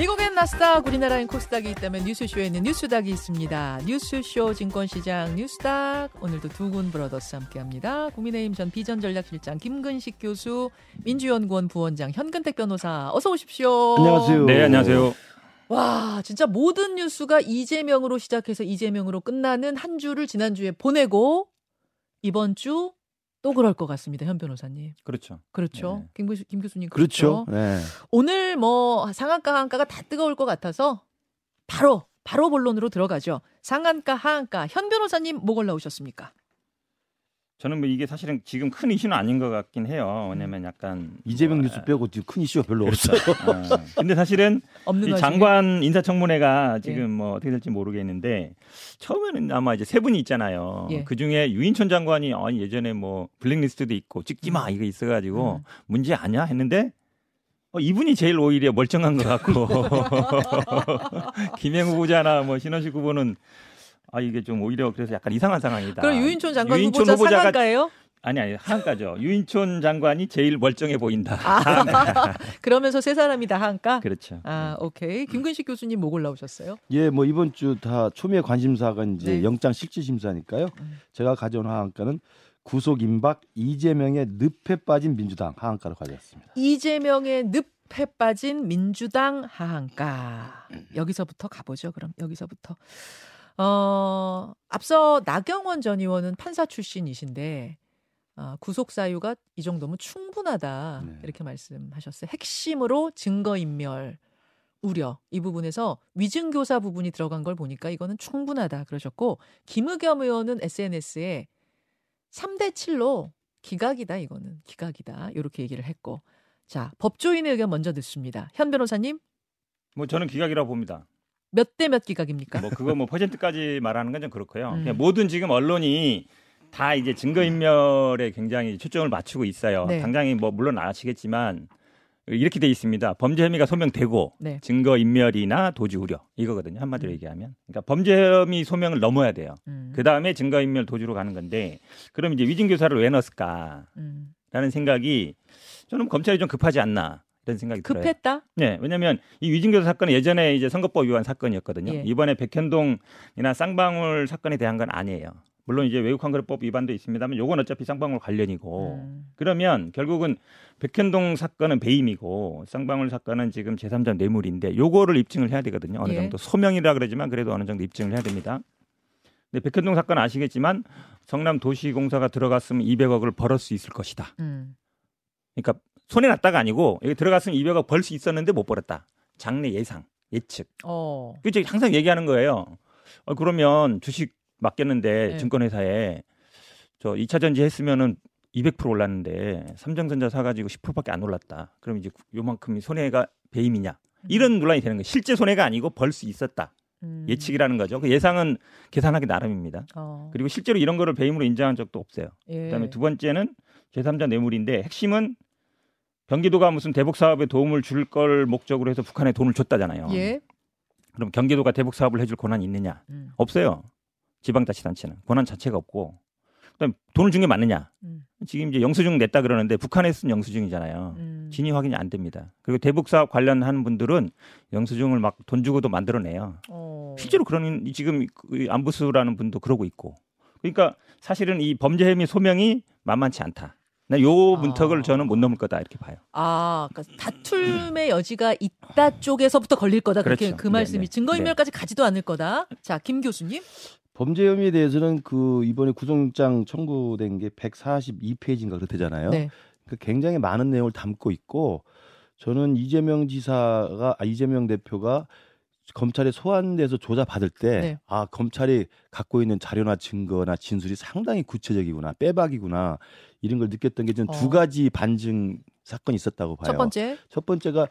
미국엔 나스닥, 우리나라엔 코스닥이 있다면 뉴스쇼에는 뉴스닥이 있습니다. 뉴스쇼 증권시장 뉴스닥 오늘도 두 군 브러더스 함께합니다. 국민의힘 전 비전전략실장 김근식 교수, 민주연구원 부원장 현근택 변호사 어서 오십시오. 안녕하세요. 네, 안녕하세요. 와, 진짜 모든 뉴스가 이재명으로 시작해서 이재명으로 끝나는 한 주를 지난주에 보내고 이번 주 또 그럴 것 같습니다. 현 변호사님. 그렇죠. 그렇죠. 네. 김, 교수, 김 교수님. 그렇죠. 그렇죠. 네. 오늘 뭐 상한가 하한가가 다 뜨거울 것 같아서 바로 바로 본론으로 들어가죠. 상한가 하한가 현 변호사님 뭐 골라오셨습니까? 저는 뭐 이게 사실은 지금 큰 이슈는 아닌 것 같긴 해요. 왜냐면 약간 이재명 뭐, 뉴스 빼고 지금 큰 이슈가 별로 그렇죠. 없어요. 어, 근데 사실은 이 장관 인사청문회가 지금 예. 뭐 어떻게 될지 모르겠는데 처음에는 아마 이제 세 분이 있잖아요. 예. 그 중에 유인촌 장관이 아니 예전에 뭐 블랙리스트도 있고 찍지 마 이거 있어가지고 음. 문제 아니야 했는데 어, 이분이 제일 오히려 멀쩡한 것 같고 김행 후보자나 뭐 신원식 후보는 아 이게 좀 오히려 그래서 약간 이상한 상황이다. 그럼 유인촌 장관 유인촌 후보자 후보자가 상한가예요? 아니 아니 하한가죠. 유인촌 장관이 제일 멀쩡해 보인다. 아, 그러면서 세 사람이 다 하한가? 그렇죠. 아, 오케이. 김근식 교수님 뭐 골라오셨어요? 예, 뭐 이번 주 다 초미의 관심사가 이제 네. 영장 실질 심사니까요. 음. 제가 가져온 하한가는 구속 임박 이재명의 늪에 빠진 민주당 하한가를 가져왔습니다. 이재명의 늪에 빠진 민주당 하한가. 여기서부터 가보죠. 그럼 여기서부터. 어, 앞서 나경원 전 의원은 판사 출신이신데 어, 구속 사유가 이 정도면 충분하다 네. 이렇게 말씀하셨어요. 핵심으로 증거 인멸 우려 이 부분에서 위증 교사 부분이 들어간 걸 보니까 이거는 충분하다 그러셨고 김의겸 의원은 SNS에 3대 7로 기각이다 이거는 기각이다 이렇게 얘기를 했고 자 법조인의 의견 먼저 듣습니다. 현 변호사님 뭐 저는 기각이라고 봅니다. 몇 대 몇 기각입니까? 뭐 그거 뭐 퍼센트까지 말하는 건 좀 그렇고요. 음. 그냥 모든 지금 언론이 다 이제 증거 인멸에 굉장히 초점을 맞추고 있어요. 네. 당장이 뭐 물론 아시겠지만 이렇게 돼 있습니다. 범죄 혐의가 소명되고 네. 증거 인멸이나 도주 우려 이거거든요. 한마디로 음. 얘기하면. 그러니까 범죄 혐의 소명을 넘어야 돼요. 음, 그 다음에 증거 인멸 도주로 가는 건데 그럼 이제 위증 교사를 왜 넣었을까라는 음. 생각이 저는 검찰이 좀 급하지 않나 이런 생각이 들어요. 급했다. 네, 왜냐하면 이 위증교사 사건은 예전에 이제 선거법 위반 사건이었거든요. 예. 이번에 백현동이나 쌍방울 사건에 대한 건 아니에요. 물론 이제 외국환급법 위반도 있습니다만 요건 어차피 쌍방울 관련이고 음. 그러면 결국은 백현동 사건은 배임이고 쌍방울 사건은 지금 제3자 뇌물인데 요거를 입증을 해야 되거든요. 어느 예. 정도 소명이라 그러지만 그래도 어느 정도 입증을 해야 됩니다. 근데 백현동 사건 아시겠지만 성남 도시공사가 들어갔으면 200억을 벌을 수 있을 것이다. 음. 그러니까 손해 났다가 아니고 여기 들어갔으면 200억 벌수 있었는데 못 벌었다. 장래 예상, 예측. 어. 그죠? 항상 얘기하는 거예요. 어, 그러면 주식 맡겼는데 네. 증권회사에 저 2차 전지 했으면은 200% 올랐는데 삼성전자 사가지고 10%밖에 안 올랐다. 그럼 이제 요만큼이 손해가 배임이냐? 이런 논란이 되는 거예요. 실제 손해가 아니고 벌 수 있었다. 음. 예측이라는 거죠. 그 예상은 계산하기 나름입니다. 어. 그리고 실제로 이런 거를 배임으로 인정한 적도 없어요. 예. 그다음에 두 번째는 제3자 뇌물인데 핵심은 경기도가 무슨 대북 사업에 도움을 줄 걸 목적으로 해서 북한에 돈을 줬다잖아요. 예. 그럼 경기도가 대북 사업을 해줄 권한이 있느냐? 음. 없어요. 지방자치단체는 권한 자체가 없고. 그다음 돈을 준 게 맞느냐? 음. 지금 이제 영수증 냈다 그러는데 북한에 쓴 영수증이잖아요. 음. 진위 확인이 안 됩니다. 그리고 대북 사업 관련하는 분들은 영수증을 막 돈 주고도 만들어내요. 어. 실제로 그런 지금 그 안부수라는 분도 그러고 있고. 그러니까 사실은 이 범죄 혐의 소명이 만만치 않다. 나요 아. 문턱을 저는 못 넘을 거다 이렇게 봐요. 아, 그러니까 다툼의 여지가 있다 쪽에서부터 걸릴 거다. 그렇게 그렇죠. 그 말씀이 네, 네. 증거인멸까지 가지도 않을 거다. 자, 김 교수님. 범죄 혐의에 대해서는 그 이번에 구속영장 청구된 게 142페이지인가 그렇대잖아요. 네. 그 굉장히 많은 내용을 담고 있고 저는 이재명 지사가 아, 이재명 대표가 검찰에 소환돼서 조사 받을 때 네. 아 검찰이 갖고 있는 자료나 증거나 진술이 상당히 구체적이구나 빼박이구나 이런 걸 느꼈던 게 저는 어. 두 가지 반증 사건이 있었다고 봐요. 첫 번째. 첫 번째가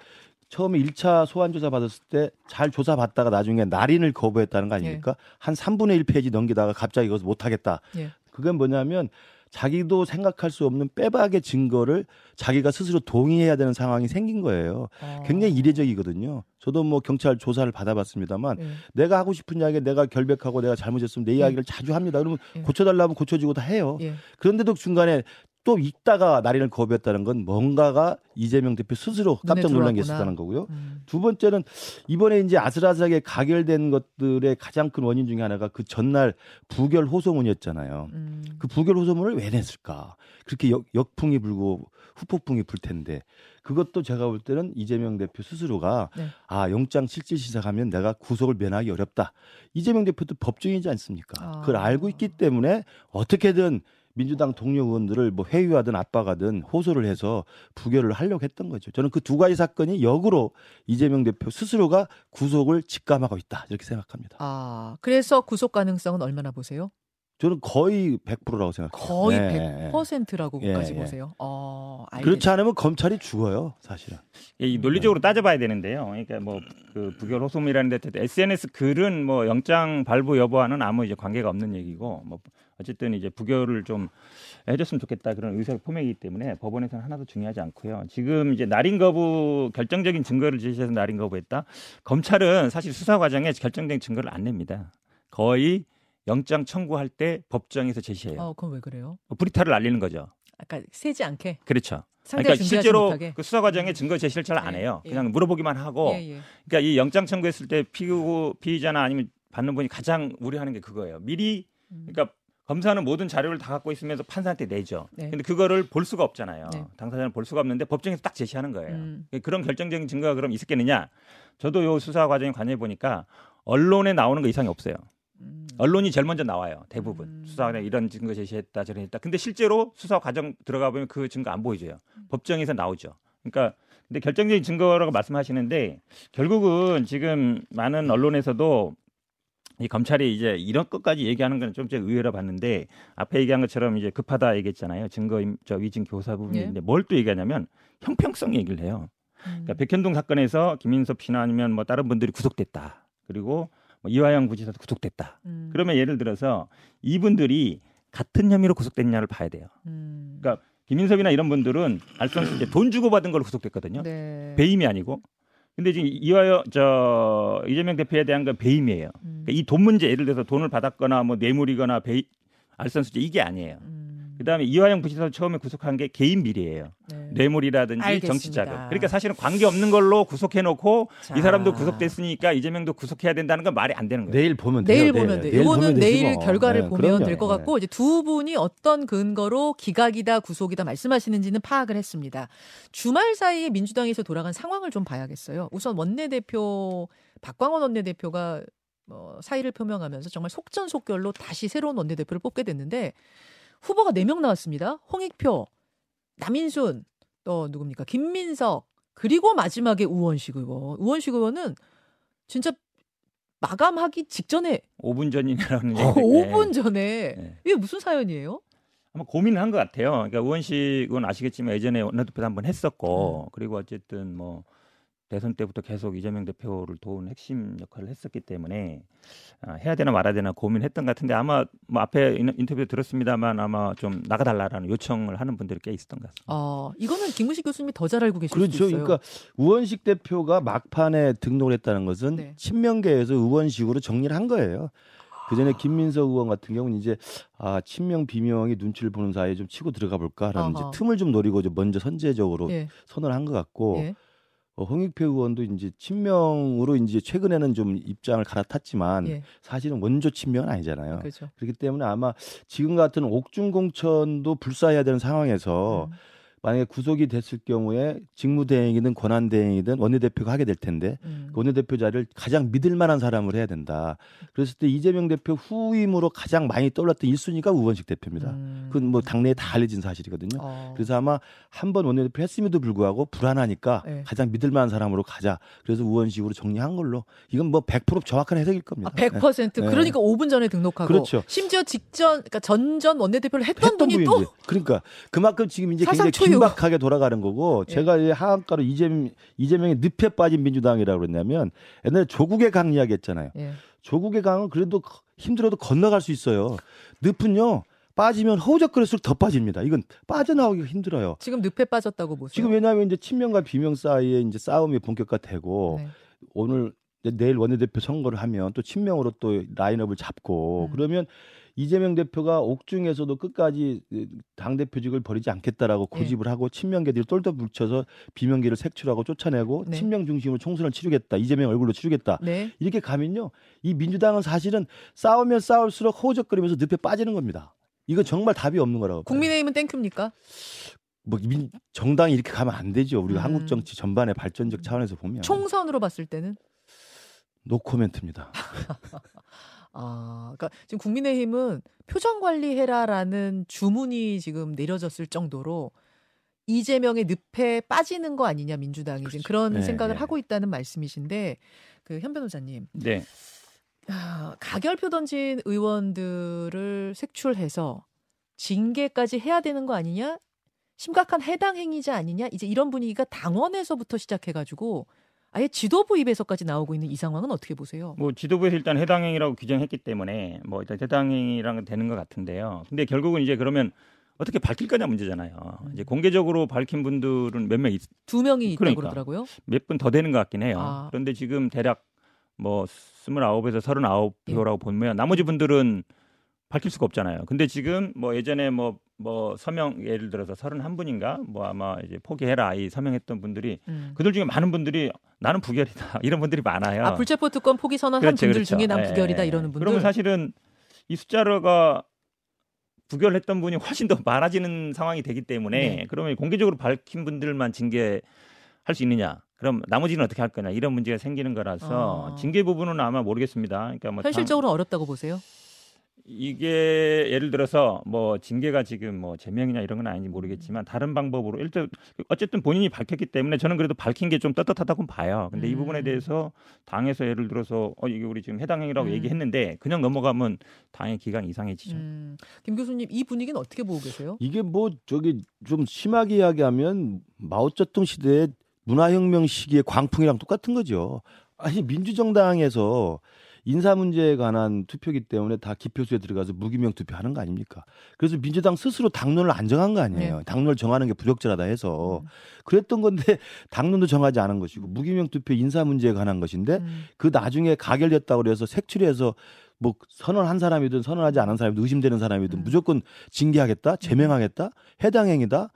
처음에 1차 소환 조사 받았을 때 잘 조사 받다가 나중에 날인을 거부했다는 거 아닙니까? 한 3분의 1 페이지 넘기다가 갑자기 이것을 못 하겠다. 예. 그건 뭐냐면 자기도 생각할 수 없는 빼박의 증거를 자기가 스스로 동의해야 되는 상황이 생긴 거예요. 어. 굉장히 이례적이거든요. 저도 뭐 경찰 조사를 받아봤습니다만 네. 내가 하고 싶은 이야기 내가 결백하고 내가 잘못했으면 내 이야기를 자주 합니다. 그러면 예. 고쳐달라면 고쳐지고 다 해요. 예. 그런데도 중간에 또 읽다가 날인을 거부했다는 건 뭔가가 이재명 대표 스스로 깜짝 놀란 게 있었다는 거고요. 음. 두 번째는 이번에 이제 아슬아슬하게 가결된 것들의 가장 큰 원인 중에 하나가 그 전날 부결 호소문이었잖아요. 음. 그 부결 호소문을 왜 냈을까? 그렇게 역, 역풍이 불고 후폭풍이 불 텐데 그것도 제가 볼 때는 이재명 대표 스스로가 네. 아 영장 실질 시작하면 내가 구속을 면하기 어렵다. 이재명 대표도 법조인이지 않습니까? 아. 그걸 알고 있기 때문에 어떻게든 민주당 동료 의원들을 뭐 회유하든 압박하든 호소를 해서 부결을 하려고 했던 거죠. 저는 그 두 가지 사건이 역으로 이재명 대표 스스로가 구속을 직감하고 있다 이렇게 생각합니다. 아, 그래서 구속 가능성은 얼마나 보세요? 저는 거의 100%라고 생각해요. 거의 네. 100%라고까지 예, 예. 보세요. 어. 그렇지 않으면 검찰이 죽어요, 사실은. 예, 이 논리적으로 따져봐야 되는데요. 그러니까 뭐 그 부결 호소문이라는 데 SNS 글은 뭐 영장 발부 여부와는 아무 이제 관계가 없는 얘기고 뭐 어쨌든 이제 부결을 좀 해줬으면 좋겠다 그런 의사를 포명이기 때문에 법원에서는 하나도 중요하지 않고요. 지금 이제 날인 거부 결정적인 증거를 제시해서 날인 거부했다. 검찰은 사실 수사 과정에 결정적인 증거를 안 냅니다. 거의 영장 청구할 때 법정에서 제시해요. 어, 그건 왜 그래요? 브리타를 날리는 거죠. 아까 세지 않게 그렇죠. 그러니까 실제로. 그 수사 과정에 증거 제시를 잘안 예, 해요. 예. 그냥 물어보기만 하고 예, 예. 그러니까 이 영장 청구했을 때 피고 피의자나 아니면 받는 분이 가장 우려하는 게 그거예요. 미리 음. 그러니까 검사는 모든 자료를 다 갖고 있으면서 판사한테 내죠. 네. 근데 그거를 볼 수가 없잖아요. 네. 당사자는 볼 수가 없는데 법정에서 딱 제시하는 거예요. 음. 그런 결정적인 증거가 그럼 있었겠느냐? 저도 요 수사 과정에 관여해 보니까 언론에 나오는 거 이상이 없어요. 음. 언론이 제일 먼저 나와요. 대부분 음. 수사 과정에 이런 증거 제시했다 저런 했다. 근데 실제로 수사 과정 들어가 보면 그 증거 안 보여줘요. 음. 법정에서 나오죠. 그러니까 근데 결정적인 증거라고 말씀하시는데 결국은 지금 많은 언론에서도 이 검찰이 이제 이런 것까지 얘기하는 건좀 제가 의외로 봤는데 앞에 얘기한 것처럼 이제 급하다 얘기했잖아요. 증거 임- 저 위증 교사 부분인데 뭘또 얘기하냐면 형평성 얘기를 해요. 음. 그러니까 백현동 사건에서 김인섭 씨나 아니면 뭐 다른 분들이 구속됐다. 그리고 뭐 이화영 부지사도 구속됐다. 음. 그러면 예를 들어서 이분들이 같은 혐의로 구속됐냐를 봐야 돼요. 음. 그러니까 김인섭이나 이런 분들은 알선수 이제 돈 주고 받은 걸로 구속됐거든요. 네. 배임이 아니고. 근데 지금 이화영 저 이재명 대표에 대한 건 배임이에요. 음. 그러니까 이돈 문제 예를 들어서 돈을 받았거나 뭐 뇌물이거나 배 알선수재 이게 아니에요. 음. 그다음에 이화영 부지사 처음에 구속한 게 개인 비리예요. 네. 뇌물이라든지 알겠습니다. 정치 자금. 그러니까 사실은 관계 없는 걸로 구속해 놓고 자. 이 사람도 구속됐으니까 이재명도 구속해야 된다는 건 말이 안 되는 거예요. 내일 보면 돼요. 내일 보면 돼. 내일 이거는 보면 되지 내일 뭐. 결과를 네, 보면 그럼요. 될것 같고 이제 두 분이 어떤 근거로 기각이다 구속이다 말씀하시는지는 파악을 했습니다. 주말 사이에 민주당에서 돌아간 상황을 좀 봐야겠어요. 우선 원내대표 박광원 원내대표가 어, 사의를 표명하면서 정말 속전속결로 다시 새로운 원내대표를 뽑게 됐는데 후보가 4명 나왔습니다. 홍익표, 남인순, 또 누굽니까? 김민석, 그리고 마지막에 우원식 의원. 우원식 의원은 진짜 마감하기 직전에 5분 전이라는 어, 얘기. 5분 전에 네. 이게 무슨 사연이에요? 아마 고민을 한 것 같아요. 그러니까 우원식 의원 아시겠지만 예전에 원내대표도 한번 했었고 음. 그리고 어쨌든 뭐 대선 때부터 계속 이재명 대표를 도운 핵심 역할을 했었기 때문에 아, 해야 되나 말아야 되나 고민했던 것 같은데 아마 뭐 앞에 인- 인터뷰 들었습니다만 아마 좀 나가달라라는 요청을 하는 분들이 꽤 있었던 것 같습니다. 어, 이거는 김무식 교수님이 더 잘 알고 계실 그렇죠. 수도 있어요. 그러니까 우원식 대표가 막판에 등록을 했다는 것은 네. 친명계에서 의원식으로 정리를 한 거예요. 그 전에 김민석 의원 같은 경우는 이제 아 친명 비명이 눈치를 보는 사이에 좀 치고 들어가 볼까라는 이제 아하. 틈을 좀 노리고 좀 먼저 선제적으로 예, 선언을 한 것 같고 예. 어, 홍익표 의원도 이제 친명으로 이제 최근에는 좀 입장을 갈아탔지만 예, 사실은 원조 친명은 아니잖아요. 그렇죠. 그렇기 때문에 아마 지금 같은 옥중공천도 불사해야 되는 상황에서 음, 만약에 구속이 됐을 경우에 직무대행이든 권한대행이든 원내대표가 하게 될 텐데 음. 그 원내대표 자리를 가장 믿을 만한 사람을 해야 된다. 그랬을 때 이재명 대표 후임으로 가장 많이 떠올랐던 1순위가 우원식 대표입니다. 음. 그건 뭐 당내에 다 알려진 사실이거든요. 어. 그래서 아마 한 번 원내대표 했음에도 불구하고 불안하니까 네. 가장 믿을 만한 사람으로 가자. 그래서 우원식으로 정리한 걸로 이건 뭐 100% 정확한 해석일 겁니다. 아, 100% 네. 그러니까 5분 전에 등록하고 그렇죠. 심지어 직전 그러니까 전전 원내대표를 했던, 분이 분인데. 또 그러니까 그만큼 지금 이제 굉장히 초유. 긴박하게 돌아가는 거고 예. 제가 이제 하한가로 이재명 이재명이 늪에 빠진 민주당이라고 그랬냐면 옛날에 조국의 강 이야기 했잖아요. 예. 조국의 강은 그래도 힘들어도 건너갈 수 있어요. 늪은요 빠지면 허우적거릴수록 더 빠집니다. 이건 빠져나오기가 힘들어요. 지금 늪에 빠졌다고 보세요. 지금 왜냐하면 이제 친명과 비명 사이에 이제 싸움이 본격화되고 네. 오늘 내일 원내대표 선거를 하면 또 친명으로 또 라인업을 잡고 음. 그러면 이재명 대표가 옥중에서도 끝까지 당 대표직을 버리지 않겠다라고 네. 고집을 하고 친명계들이 똘똘 뭉쳐서 비명계를 색출하고 쫓아내고 네. 친명 중심으로 총선을 치르겠다. 이재명 얼굴로 치르겠다. 네. 이렇게 가면요. 이 민주당은 사실은 싸우면 싸울수록 허우적거리면서 늪에 빠지는 겁니다. 이건 정말 답이 없는 거라고. 국민의힘은 thank you입니까? 뭐 민, 정당이 이렇게 가면 안 되죠. 우리가 음. 한국 정치 전반의 발전적 차원에서 보면 총선으로 봤을 때는 노코멘트입니다. 아, 그러니까 지금 국민의힘은 표정 관리해라라는 주문이 지금 내려졌을 정도로 이재명의 늪에 빠지는 거 아니냐 민주당이 지금 그런 네, 생각을 네. 하고 있다는 말씀이신데 그 현 변호사님 네. 아, 가결표 던진 의원들을 색출해서 징계까지 해야 되는 거 아니냐? 심각한 해당 행위자 아니냐? 이제 이런 분위기가 당원에서부터 시작해가지고 아예 지도부 입에서까지 나오고 있는 이 상황은 어떻게 보세요? 뭐 지도부에서 일단 해당 행위라고 규정했기 때문에 뭐 일단 해당 행위랑 되는 것 같은데요. 근데 결국은 이제 그러면 어떻게 밝힐 거냐 문제잖아요. 음. 이제 공개적으로 밝힌 분들은 몇명두 명이 있다고 그러니까. 그러더라고요. 몇 분 더 되는 것 같긴 해요. 아. 그런데 지금 대략 뭐 29에서 39표라고 예. 보면 나머지 분들은 밝힐 수가 없잖아요. 근데 지금 뭐 예전에 뭐뭐 서명 예를 들어서 31분인가 뭐 아마 이제 포기해라 이 서명했던 분들이 음. 그들 중에 많은 분들이 나는 부결이다 이런 분들이 많아요. 아 불체포 특권 포기 선언한 그렇죠, 분들 그렇죠. 중에 난 예, 부결이다 예. 이러는 분들. 그러면 사실은 이 숫자가 부결했던 분이 훨씬 더 많아지는 상황이 되기 때문에 네. 그러면 공개적으로 밝힌 분들만 징계 할 수 있느냐? 그럼 나머지는 어떻게 할 거냐? 이런 문제가 생기는 거라서 아. 징계 부분은 아마 모르겠습니다. 그러니까 뭐 당- 현실적으로 어렵다고 보세요. 이게 예를 들어서 뭐 징계가 지금 뭐 제명이냐 이런 건 아닌지 모르겠지만 다른 방법으로 일단 어쨌든 본인이 밝혔기 때문에 저는 그래도 밝힌 게 좀 떳떳하다고 봐요. 근데 이 음. 부분에 대해서 당에서 예를 들어서 어 이게 우리 지금 해당 행위라고 음. 얘기했는데 그냥 넘어가면 당의 기강 이상해지죠. 음. 김 교수님 이 분위기는 어떻게 보고 계세요? 이게 뭐 저기 좀 심하게 이야기하면 마오쩌둥 시대의 문화혁명 시기의 광풍이랑 똑같은 거죠. 아니 민주정당에서 인사 문제에 관한 투표기 때문에 다 기표수에 들어가서 무기명 투표하는 거 아닙니까? 그래서 민주당 스스로 당론을 안 정한 거 아니에요. 네. 당론을 정하는 게 부적절하다 해서 음. 그랬던 건데 당론도 정하지 않은 것이고 무기명 투표 인사 문제에 관한 것인데 음. 그 나중에 가결됐다고 그래서 색출해서 뭐 선언한 사람이든 선언하지 않은 사람이든 의심되는 사람이든 음. 무조건 징계하겠다, 제명하겠다, 해당 행위다.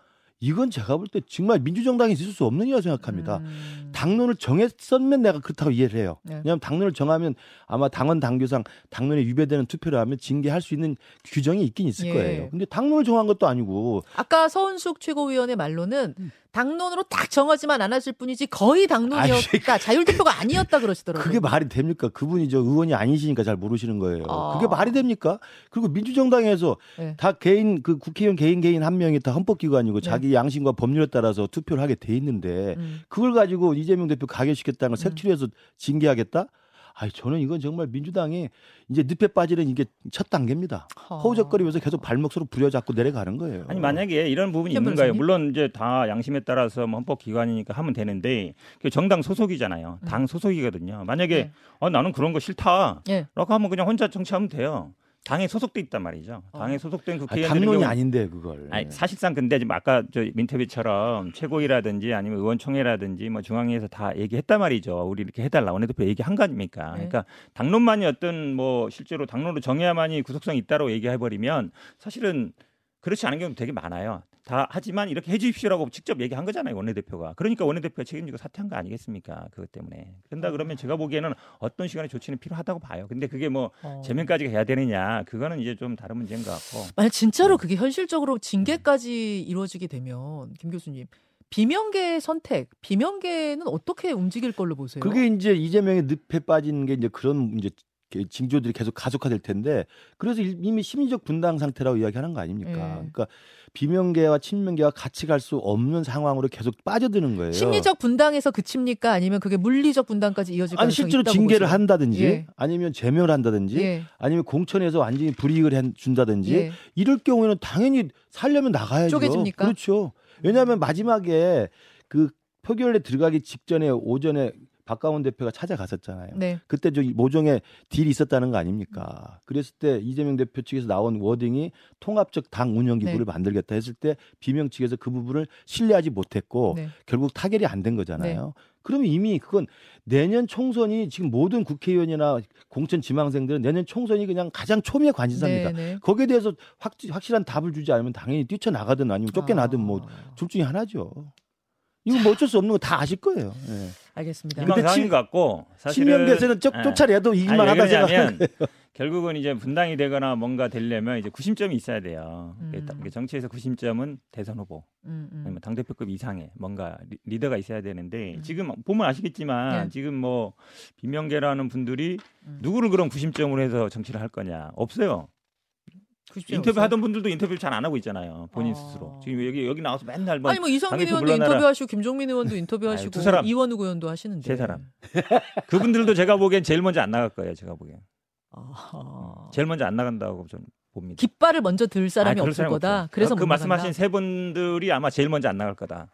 이건 제가 볼 때 정말 민주정당이 있을 수 없는 일이라고 생각합니다. 음. 당론을 정했었면 내가 그렇다고 이해를 해요. 네. 왜냐하면 당론을 정하면 아마 당원 당규상 당론에 위배되는 투표를 하면 징계할 수 있는 규정이 있긴 있을 예. 거예요. 근데 당론을 정한 것도 아니고 아까 서은숙 최고위원의 말로는 음. 당론으로 딱 정하지만 않았을 뿐이지 거의 당론이었다. 자율투표가 아니었다 그러시더라고요. 그게 말이 됩니까? 그분이 저 의원이 아니시니까 잘 모르시는 거예요. 아. 그게 말이 됩니까? 그리고 민주정당에서 네. 다 개인 그 국회의원 개인 개인 한 명이 다 헌법기관이고 네. 자기 양심과 법률에 따라서 투표를 하게 돼 있는데 음. 그걸 가지고 이재명 대표 가결시켰다는 걸 색출해서 징계하겠다? 아니 저는 이건 정말 민주당이 이제 늪에 빠지는 이게 첫 단계입니다. 아. 허우적거리면서 계속 발목 서로 부려잡고 내려가는 거예요. 아니 만약에 이런 부분이 현 있는 거예요. 변호사님? 물론 이제 다 양심에 따라서 뭐 헌법 기관이니까 하면 되는데 그 정당 소속이잖아요. 음. 당 소속이거든요. 만약에 네. 어, 나는 그런 거 싫다라고 예. 하면 그냥 혼자 정치하면 돼요. 당에 소속돼 있단 말이죠. 당에 어. 소속된 아, 국회의원들의 당론이 경우 아닌데 그걸. 아니, 사실상 근데 지금 아까 저 민태비처럼 최고위라든지 아니면 의원총회라든지 뭐 중앙위에서 다 얘기했단 말이죠. 우리 이렇게 해달라 원내대표 얘기한 거 아닙니까? 네. 그러니까 당론만이 어떤 뭐 실제로 당론으로 정해야만이 구속성이 있다고 얘기해버리면 사실은 그렇지 않은 경우 되게 많아요. 다 하지만 이렇게 해주십시오라고 직접 얘기한 거잖아요 원내대표가. 그러니까 원내대표가 책임지고 사퇴한 거 아니겠습니까? 그것 때문에. 그런다 그러면 제가 보기에는 어떤 시간의 조치는 필요하다고 봐요. 근데 그게 뭐 어. 제명까지 해야 되느냐 그거는 이제 좀 다른 문제인 것 같고. 만약 진짜로 그게 현실적으로 징계까지 이루어지게 되면 김 교수님 비명계 선택, 비명계는 어떻게 움직일 걸로 보세요? 그게 이제 이재명의 늪에 빠지는 게 이제 그런 이제 징조들이 계속 가속화될 텐데 그래서 이미 심리적 분당 상태라고 이야기하는 거 아닙니까? 예. 그러니까 비명계와 친명계와 같이 갈 수 없는 상황으로 계속 빠져드는 거예요. 심리적 분당에서 그칩니까? 아니면 그게 물리적 분당까지 이어질 아니 실제로 징계를 보세요? 한다든지 예. 아니면 제명을 한다든지 예. 아니면 공천에서 완전히 불이익을 해- 준다든지 예. 이럴 경우에는 당연히 살려면 나가야죠. 쪼개집니까? 그렇죠. 왜냐하면 마지막에 그 표결에 들어가기 직전에 오전에 박가원 대표가 찾아갔었잖아요. 네. 그때 저 모종의 딜이 있었다는 거 아닙니까? 그랬을 때 이재명 대표 측에서 나온 워딩이 통합적 당 운영 기구를 네. 만들겠다 했을 때 비명 측에서 그 부분을 신뢰하지 못했고 네. 결국 타결이 안 된 거잖아요. 그러면 이미 그건 내년 총선이 지금 모든 국회의원이나 공천 지망생들은 내년 총선이 그냥 가장 초미의 관심사입니다. 네, 네. 거기에 대해서 확, 확실한 답을 주지 않으면 당연히 뛰쳐나가든 아니면 쫓겨나든 뭐 아, 둘 중에 하나죠. 이거 뭐 어쩔 수 없는 거 다 아실 거예요. 예. 알겠습니다. 희망사항인 친- 것 같고 사실은 친명계에서는 쫓, 예. 쫓아내도 이길만 아니, 왜 하다 그러냐면 생각하는 거예요. 결국은 이제 분당이 되거나 뭔가 되려면 이제 구심점이 있어야 돼요. 음. 정치에서 구심점은 대선 후보 음, 음. 당 대표급 이상의 뭔가 리- 리더가 있어야 되는데 음. 지금 보면 아시겠지만 네. 지금 뭐 비명계라는 분들이 음. 누구를 그런 구심점으로 해서 정치를 할 거냐 없어요. 90점 인터뷰? 하던 분들도 인터뷰를 잘 안 하고 있잖아요. 본인 아. 스스로. 지금 여기 여기 나와서 맨날 뭐 아니 뭐 이성민 의원도 물러나라. 인터뷰하시고 김종민 의원도 인터뷰하시고 두 사람. 이원우 의원도 하시는데 세 사람. 그분들도 제가 보기엔 제일 먼저 안 나갈 거예요. 제가 보기엔 아하. 제일 먼저 안 나간다고 저는 봅니다. 깃발을 먼저 들 사람이 그럴 없을 거다. 없어요. 그래서 그못 말씀하신? 세 분들이 아마 제일 먼저 안 나갈 거다.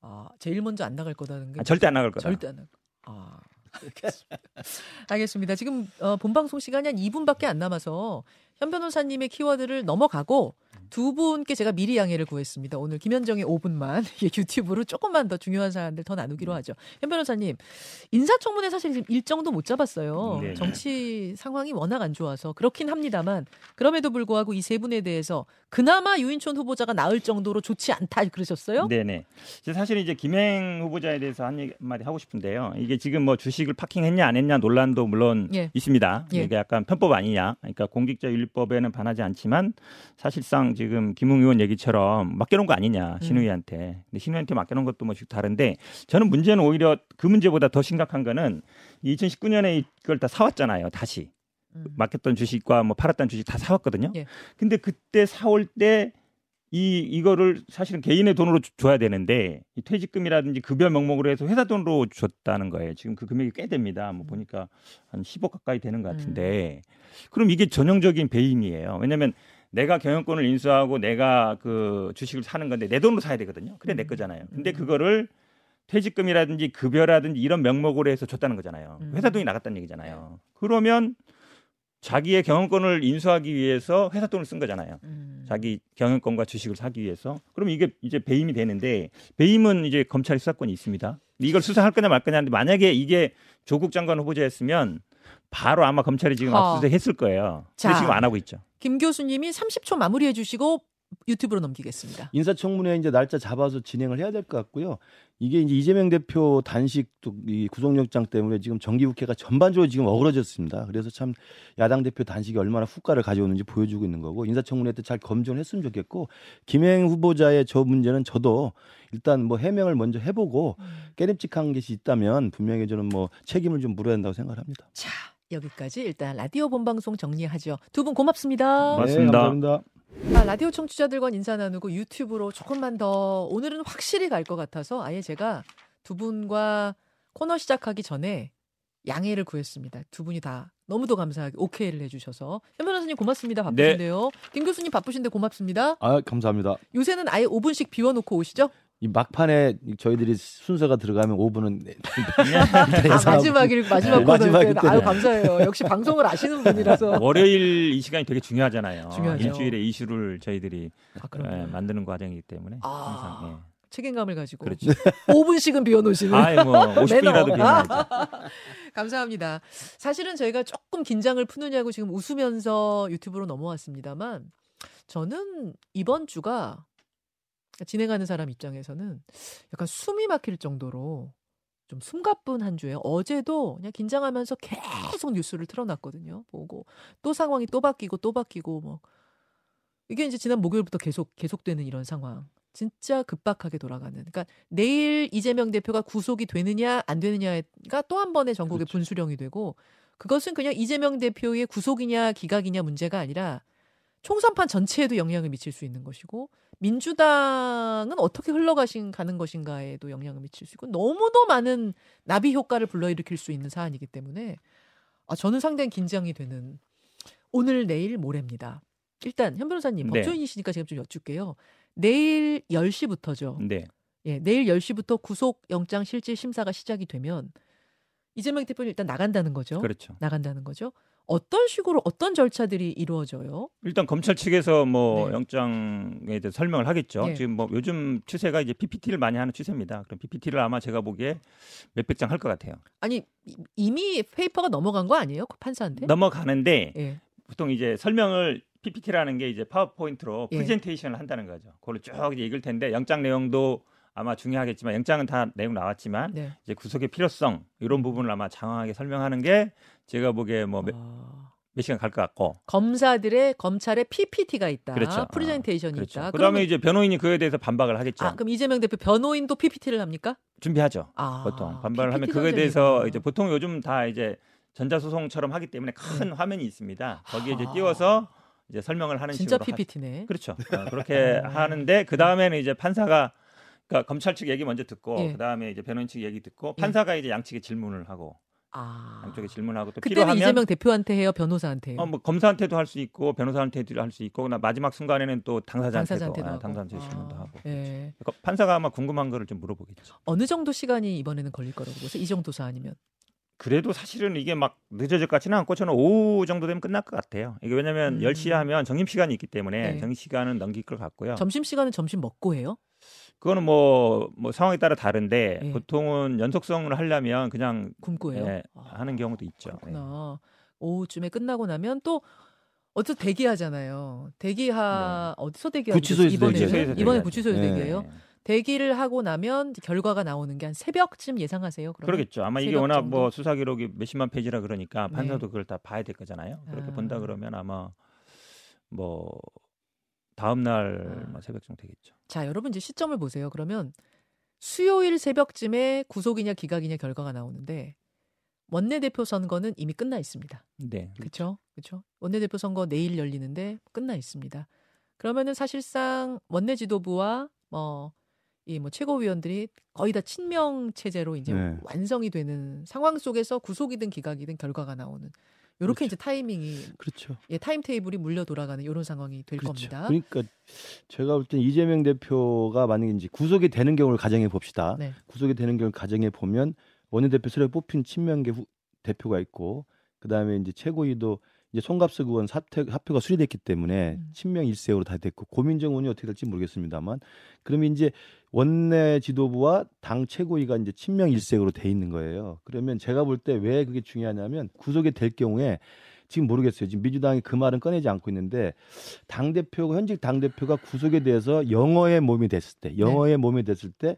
아, 제일 먼저 안 나갈 거다는 게 아, 절대 안 나갈 거다. 절대 안 나갈. 아. 알겠습니다. 지금 어, 본방송 시간이 한 2분밖에 안 남아서 현 변호사님의 키워드를 넘어가고 두 분께 제가 미리 양해를 구했습니다. 오늘 김현정의 5분만 유튜브로 조금만 더 중요한 사안들 더 나누기로 하죠. 현 변호사님, 인사청문회 사실 지금 일정도 못 잡았어요. 네. 정치 상황이 워낙 안 좋아서 그렇긴 합니다만 그럼에도 불구하고 이 세 분에 대해서 그나마 유인촌 후보자가 나을 정도로 좋지 않다 그러셨어요? 네네. 사실 이제 김행 후보자에 대해서 한 얘기- 한마디 하고 싶은데요. 이게 지금 뭐 주식을 파킹했냐 안 했냐 논란도 물론 예. 있습니다. 예. 이게 약간 편법 아니냐. 그러니까 공직자 윤리법에는 반하지 않지만 사실상 지금 김웅 의원 얘기처럼 맡겨놓은 거 아니냐 음. 신우이한테. 근데 신우이한테 맡겨놓은 것도 뭐 다른데 저는 문제는 오히려 그 문제보다 더 심각한 거는 2019년에 이걸 다 사왔잖아요. 다시. 음. 맡겼던 주식과 뭐 팔았던 주식 다 사왔거든요. 예. 근데 그때 사올 때 이 이거를 사실은 개인의 돈으로 주- 줘야 되는데 이 퇴직금이라든지 급여 명목으로 해서 회사 돈으로 줬다는 거예요. 지금 그 금액이 꽤 됩니다. 뭐 보니까 한 10억 가까이 되는 것 같은데 그럼 이게 전형적인 배임이에요. 왜냐하면 내가 경영권을 인수하고 내가 그 주식을 사는 건데 내 돈으로 사야 되거든요. 그래 내 음. 거잖아요. 근데 음. 그거를 퇴직금이라든지 급여라든지 이런 명목으로 해서 줬다는 거잖아요. 음. 회사 돈이 나갔다는 얘기잖아요. 그러면 자기의 경영권을 인수하기 위해서 회사 돈을 쓴 거잖아요. 음. 자기 경영권과 주식을 사기 위해서. 그럼 이게 이제 배임이 되는데 배임은 이제 검찰이 수사권이 있습니다. 이걸 수사할 거냐 말 거냐 하는데 만약에 이게 조국 장관 후보자였으면 바로 아마 검찰이 지금 하. 압수수색 했을 거예요. 자. 지금 안 하고 있죠. 김 교수님이 30초 마무리해 주시고 유튜브로 넘기겠습니다. 인사청문회 이제 날짜 잡아서 진행을 해야 될 것 같고요. 이게 이제 이재명 대표 단식 또이 구속영장 때문에 지금 정기국회가 전반적으로 지금 어그러졌습니다. 그래서 참 야당 대표 단식이 얼마나 후과를 가져오는지 보여주고 있는 거고 인사청문회 때 잘 검증을 했으면 좋겠고 김행 후보자의 저 문제는 저도 일단 뭐 해명을 먼저 해보고 깨름직한 것이 있다면 분명히 저는 뭐 책임을 좀 물어야 된다고 생각을 합니다. 자, 여기까지 일단 라디오 본방송 정리하죠. 두 분 고맙습니다. 고맙습니다. 네, 감사합니다. 아, 라디오 청취자들과 인사 나누고 유튜브로 조금만 더 오늘은 확실히 갈 것 같아서 아예 제가 두 분과 코너 시작하기 전에 양해를 구했습니다. 두 분이 다 너무도 감사하게 오케이를 해주셔서 현 변호사님 고맙습니다. 바쁘신데요. 김 교수님 바쁘신데 고맙습니다. 아 감사합니다. 요새는 아예 5분씩 비워놓고 오시죠? 이 막판에 저희들이 순서가 들어가면 5분은 아, 마지막일 마지막 네, 코너 마지막일 때. 아유 감사해요. 역시 방송을 아시는 분이라서. 월요일 이 시간이 되게 중요하잖아요. 중요하죠. 일주일에 이슈를 저희들이 아, 예, 만드는 과정이기 때문에 아. 항상 예. 책임감을 가지고 그렇죠. 5분씩은 비워놓으시는. 아예 뭐 50분이라도 매너. 비워야죠. 감사합니다. 사실은 저희가 조금 긴장을 푸느냐고 지금 웃으면서 유튜브로 넘어왔습니다만 저는 이번 주가 진행하는 사람 입장에서는 약간 숨이 막힐 정도로 좀 숨가쁜 한 주예요. 어제도 그냥 긴장하면서 계속 뉴스를 틀어놨거든요. 보고 또 상황이 또 바뀌고 또 바뀌고 뭐 이게 이제 지난 목요일부터 계속 계속되는 이런 상황. 진짜 급박하게 돌아가는. 그러니까 내일 이재명 대표가 구속이 되느냐 안 되느냐가 또 한 번의 전국의 그렇죠. 분수령이 되고 그것은 그냥 이재명 대표의 구속이냐 기각이냐 문제가 아니라 총선판 전체에도 영향을 미칠 수 있는 것이고 민주당은 어떻게 흘러가신 가는 것인가에도 영향을 미칠 수 있고 너무도 많은 나비 효과를 불러일으킬 수 있는 사안이기 때문에 아 저는 상당히 긴장이 되는 오늘 내일 모레입니다. 일단 현 변호사님 네. 법조인이시니까 제가 좀 여쭐게요. 내일 10시부터죠. 네. 예, 내일 10시부터 구속 영장 실질 심사가 시작이 되면 이재명 대표는 일단 나간다는 거죠. 그렇죠. 나간다는 거죠. 어떤 식으로 어떤 절차들이 이루어져요? 일단 검찰 측에서 뭐 네. 영장에 대해 설명을 하겠죠. 예. 지금 뭐 요즘 추세가 이제 PPT를 많이 하는 추세입니다. 그럼 PPT를 아마 제가 보기에 몇백 장 할 것 같아요. 아니 이- 이미 페이퍼가 넘어간 거 아니에요? 판사한테? 넘어가는데 예. 보통 이제 설명을 PPT라는 게 이제 파워포인트로 예. 프레젠테이션을 한다는 거죠. 그걸로 쭉 이제 읽을 텐데 영장 내용도 아마 중요하겠지만 영장은 다 내용 나왔지만 네. 이제 구속의 필요성 이런 부분을 아마 장황하게 설명하는 게 제가 보기에 뭐몇 아, 시간 갈 것 같고 검사들의 검찰의 PPT가 있다. 그렇죠. 프레젠테이션이 그렇죠. 있다. 그다음에 그러면- 이제 변호인이 그에 대해서 반박을 하겠죠. 아, 그럼 이재명 대표 변호인도 PPT를 합니까? 준비하죠. 아, 보통 반발을 하면 그거에. 대해서 이제 보통 요즘 다 이제 전자소송처럼 하기 때문에 큰 화면이 있습니다. 거기에 이제 아. 띄워서 이제 설명을 하는 진짜 식으로 하- PPT네. 그렇죠. 어, 그렇게 하는데 그 다음에는 이제 판사가 그러니까 검찰 측 얘기 먼저 듣고 예. 그 다음에 이제 변호인 측 얘기 듣고 예. 판사가 이제 양측에 질문을 하고 아. 양쪽에 질문하고 또 그때는 필요하면 이재명 대표한테 해요, 변호사한테 해요. 어, 뭐 검사한테도 할 수 있고 변호사한테도 할 수 있고 그나 마지막 순간에는 또 당사자한테도 아. 당사자한테 질문도 아, 하고 예. 그러니까 판사가 아마 궁금한 거를 좀 물어보겠죠. 어느 정도 시간이 이번에는 걸릴 거라고 보세요? 이 정도 사안이면. 그래도 사실은 이게 막 늦어질 것 같지는 않고 저는 오후 정도 되면 끝날 것 같아요. 이게 왜냐하면 음. 10시에 하면 점심 시간이 있기 때문에 네. 점심 시간은 넘길 것 같고요. 점심 시간은 점심 먹고 해요? 그거는 뭐, 뭐 상황에 따라 다른데 예. 보통은 연속성을 하려면 그냥 굶고 해요? 예, 아, 하는 경우도 있죠. 예. 그렇구나. 오후쯤에 끝나고 나면 또 어디서 대기하잖아요. 대기하 어디서 대기하고 구치소에서 대기하죠. 이번에 구치소에서 대기하죠. 대기해요. 예. 대기를 하고 나면 결과가 나오는 게 한 새벽쯤 예상하세요. 그러면? 그러겠죠. 아마 이게 워낙 정도? 뭐 수사 기록이 몇십만 페이지라 그러니까 네. 판사도 그걸 다 봐야 될 거잖아요. 그렇게 아. 본다 그러면 아마 뭐 다음 날 아. 뭐 새벽 정도 되겠죠. 자, 여러분 이제 시점을 보세요. 그러면 수요일 새벽쯤에 구속이냐 기각이냐 결과가 나오는데 원내대표 선거는 이미 끝나 있습니다. 네. 그렇죠? 그렇죠? 원내대표 선거 내일 열리는데 끝나 있습니다. 그러면은 사실상 원내 지도부와 뭐 이뭐 최고위원들이 거의 다 친명 체제로 이제 네. 완성이 되는 상황 속에서 구속이든 기각이든 결과가 나오는 이렇게 그렇죠. 이제 타이밍이 그렇죠. 예, 타임 테이블이 물려 돌아가는 이런 상황이 될 그렇죠. 겁니다. 그러니까 제가 볼땐 이재명 대표가 만약에 이제 구속이 되는 경우를 가정해 봅시다. 네. 구속이 되는 경우를 가정해 보면 원내대표 새로 뽑힌 친명계 후- 대표가 있고 그다음에 이제 최고위도 이제 송갑석 의원 사퇴 사표가 수리됐기 때문에 음. 친명 일색으로 다 됐고 고민정 의원이 어떻게 될지 모르겠습니다만 그러면 이제 원내 지도부와 당 최고위가 이제 친명 일색으로 돼 있는 거예요. 그러면 제가 볼 때 왜 그게 중요하냐면 구속이 될 경우에 지금 모르겠어요. 지금 민주당이 그 말은 꺼내지 않고 있는데 당 대표가 현직 당 대표가 구속에 대해서 영어의 몸이 됐을 때, 영어의 몸이 됐을 때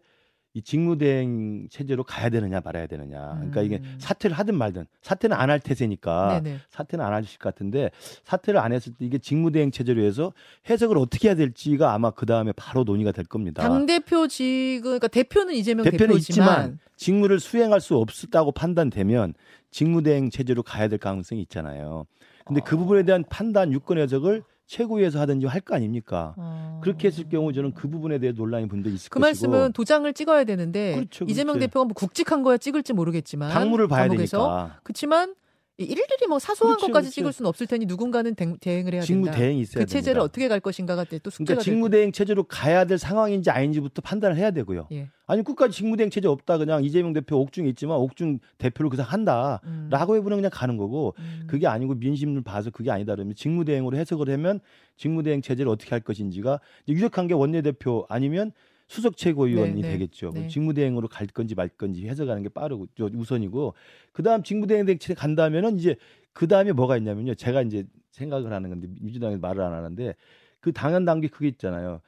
이 직무대행 체제로 가야 되느냐 말아야 되느냐. 그러니까 이게 음. 사퇴를 하든 말든 사퇴는 안 할 태세니까 네네. 사퇴는 안 하실 것 같은데 사퇴를 안 했을 때 이게 직무대행 체제로 해서 해석을 어떻게 해야 될지가 아마 그 다음에 바로 논의가 될 겁니다. 당 대표 지금 그러니까 대표는 이재명 대표는 대표지만 있지만 직무를 수행할 수 없다고 판단되면 직무대행 체제로 가야 될 가능성이 있잖아요. 근데 그 어. 부분에 대한 판단 유권 해석을 최고위에서 하든지 할 거 아닙니까? 어. 그렇게 했을 경우 저는 그 부분에 대해 논란이 분도 있을 그 것이고 말씀은 도장을 찍어야 되는데 그렇죠, 이재명 그렇죠. 대표가 뭐 국직한 거야 찍을지 모르겠지만 당무를 봐야 감옥에서 되니까 그렇지만 이 일일이 뭐 사소한 그렇죠, 것까지 그렇죠. 찍을 수는 없을 테니 누군가는 대, 대응을 해야 직무 된다. 대행이 있어야 그 체제를 됩니다. 어떻게 갈 것인가가 또 숙제가 그러니까 직무 대행 체제로 가야 될 상황인지 아닌지부터 판단을 해야 되고요. 예. 아니 끝까지 직무 대행 체제 없다 그냥 이재명 대표 옥중에 있지만 옥중 대표를 그냥 한다라고 음. 해보면 그냥 가는 거고 음. 그게 아니고 민심을 봐서 그게 아니다 그러면 직무 대행으로 해석을 하면 직무 대행 체제를 어떻게 할 것인지가 유력한 게 원내 대표 아니면 수석 최고위원이 네, 네, 되겠죠. 네. 직무대행으로 갈 건지 말 건지 해석하는 게 빠르고 저 우선이고 그다음 직무대행 체제 간다면은 이제 그다음에 뭐가 있냐면요. 제가 이제 생각을 하는 건데 민주당이 말을 안 하는데 그 당연 단계 그게 있잖아요.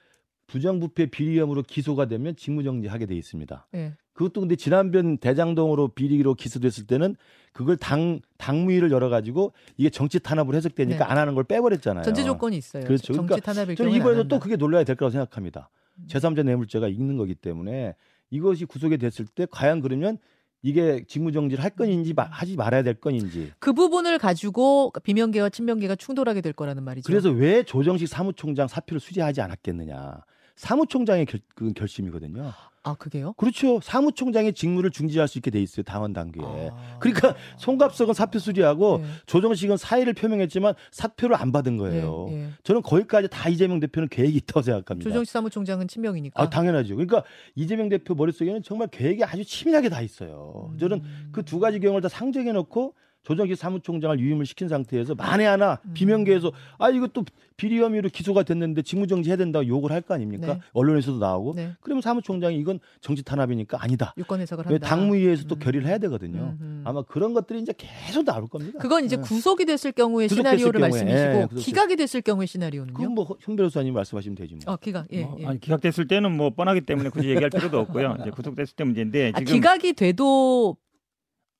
부정부패 비리 혐의로 기소가 되면 직무정지하게 돼 있습니다. 예. 그것도 근데 지난번 대장동으로 비리로 기소됐을 때는 그걸 당 당무위를 열어 가지고 이게 정치 탄압으로 해석되니까 네. 안 하는 걸 빼버렸잖아요. 전제 조건이 있어요. 그렇죠. 정치 그러니까 저는 안 이번에도. 또 그게 논란이 될 거라고 생각합니다. 음. 제3자 뇌물죄가 있는 거기 때문에 이것이 구속이 됐을 때 과연 그러면 이게 직무정지를 할 건인지 마- 하지 말아야 될 건인지. 그 부분을 가지고 비명계와 친명계가 충돌하게 될 거라는 말이죠. 그래서 왜 조정식 사무총장 사표를 수재하지 않았겠느냐. 사무총장의 결, 그 결심이거든요. 아 그게요? 그렇죠. 사무총장의 직무를 중지할 수 있게 돼 있어요. 당원 단계에. 아. 그러니까 송갑석은 사표 수리하고 네. 조정식은 사의를 표명했지만 사표를 안 받은 거예요. 예, 예. 저는 거기까지 다 이재명 대표는 계획이 있다고 생각합니다. 조정식 사무총장은 친명이니까. 아, 당연하죠. 그러니까 이재명 대표 머릿속에는 정말 계획이 아주 치밀하게 다 있어요. 저는 음. 그두 가지 경우를 다 상정해 놓고 조정식 사무총장을 유임을 시킨 상태에서 만에 하나 비명계에서 아 이것도 비리 혐의로 기소가 됐는데 직무정지 해야 된다고 욕을 할 거 아닙니까? 네. 언론에서도 나오고. 네. 그러면 사무총장이 이건 정치 탄압이니까 아니다. 유권 해석을 왜 한다. 당무위에서 또 음. 결의를 해야 되거든요. 음, 음. 아마 그런 것들이 이제 계속 나올 겁니다. 그건 이제 네. 구속이 됐을 경우의 구속됐을 시나리오를 경우에, 말씀이시고 예, 기각이 됐을 경우의 시나리오는요? 그건 뭐현 변호사님 말씀하시면 되지 뭐. 어, 기각. 예, 뭐, 예. 아니 기각됐을 때는 뭐 뻔하기 때문에 굳이 얘기할 필요도 없고요. 이제 구속됐을 때 문제인데 아, 지금 기각이 돼도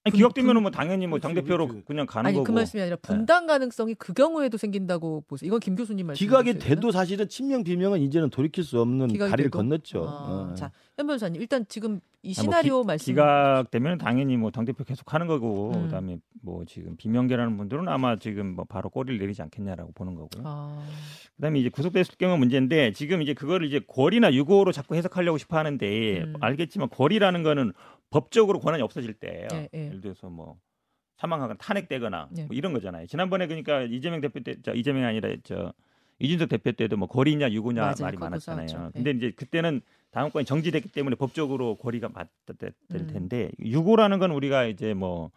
아니, 분- 기각되면은 뭐 당연히 뭐 그렇지, 당 대표로. 그냥 가는 아니 거고. 그 말씀이 아니라 분당 가능성이 그 경우에도 생긴다고 보세요. 이건 김 교수님 말씀. 기각이 돼도 사실은 친명 비명은 이제는 돌이킬 수 없는 기각이 다리를 돼도? 건넜죠. 아, 어. 자, 현 변호사님 일단 지금 이뭐 시나리오 말씀. 기각되면 당연히 뭐당 대표 계속 하는 거고 음. 그다음에 뭐 지금 비명계라는 분들은 아마 지금 뭐 바로 꼬리를 내리지 않겠냐라고 보는 거고요. 아, 그다음에 이제 구속됐을 경우 문제인데 지금 이제 그거를 이제 권리나 유고로 자꾸 해석하려고 싶어 하는데 음. 알겠지만 권리라는 거는 법적으로 권한이 없어질 때예요. 예, 예. 예를 들어서 뭐 사망하거나 탄핵되거나 예. 뭐 이런 거잖아요. 지난번에 그러니까 이재명 대표 때, 저 이재명이 아니라 저 이준석 대표 때도 뭐 권리냐 유고냐 맞아요. 말이 많았잖아요. 싸웠죠. 근데 이제 그때는 다음권이 정지됐기 때문에 법적으로 권리가 맞될 음. 텐데 유고라는 건 우리가 이제 뭐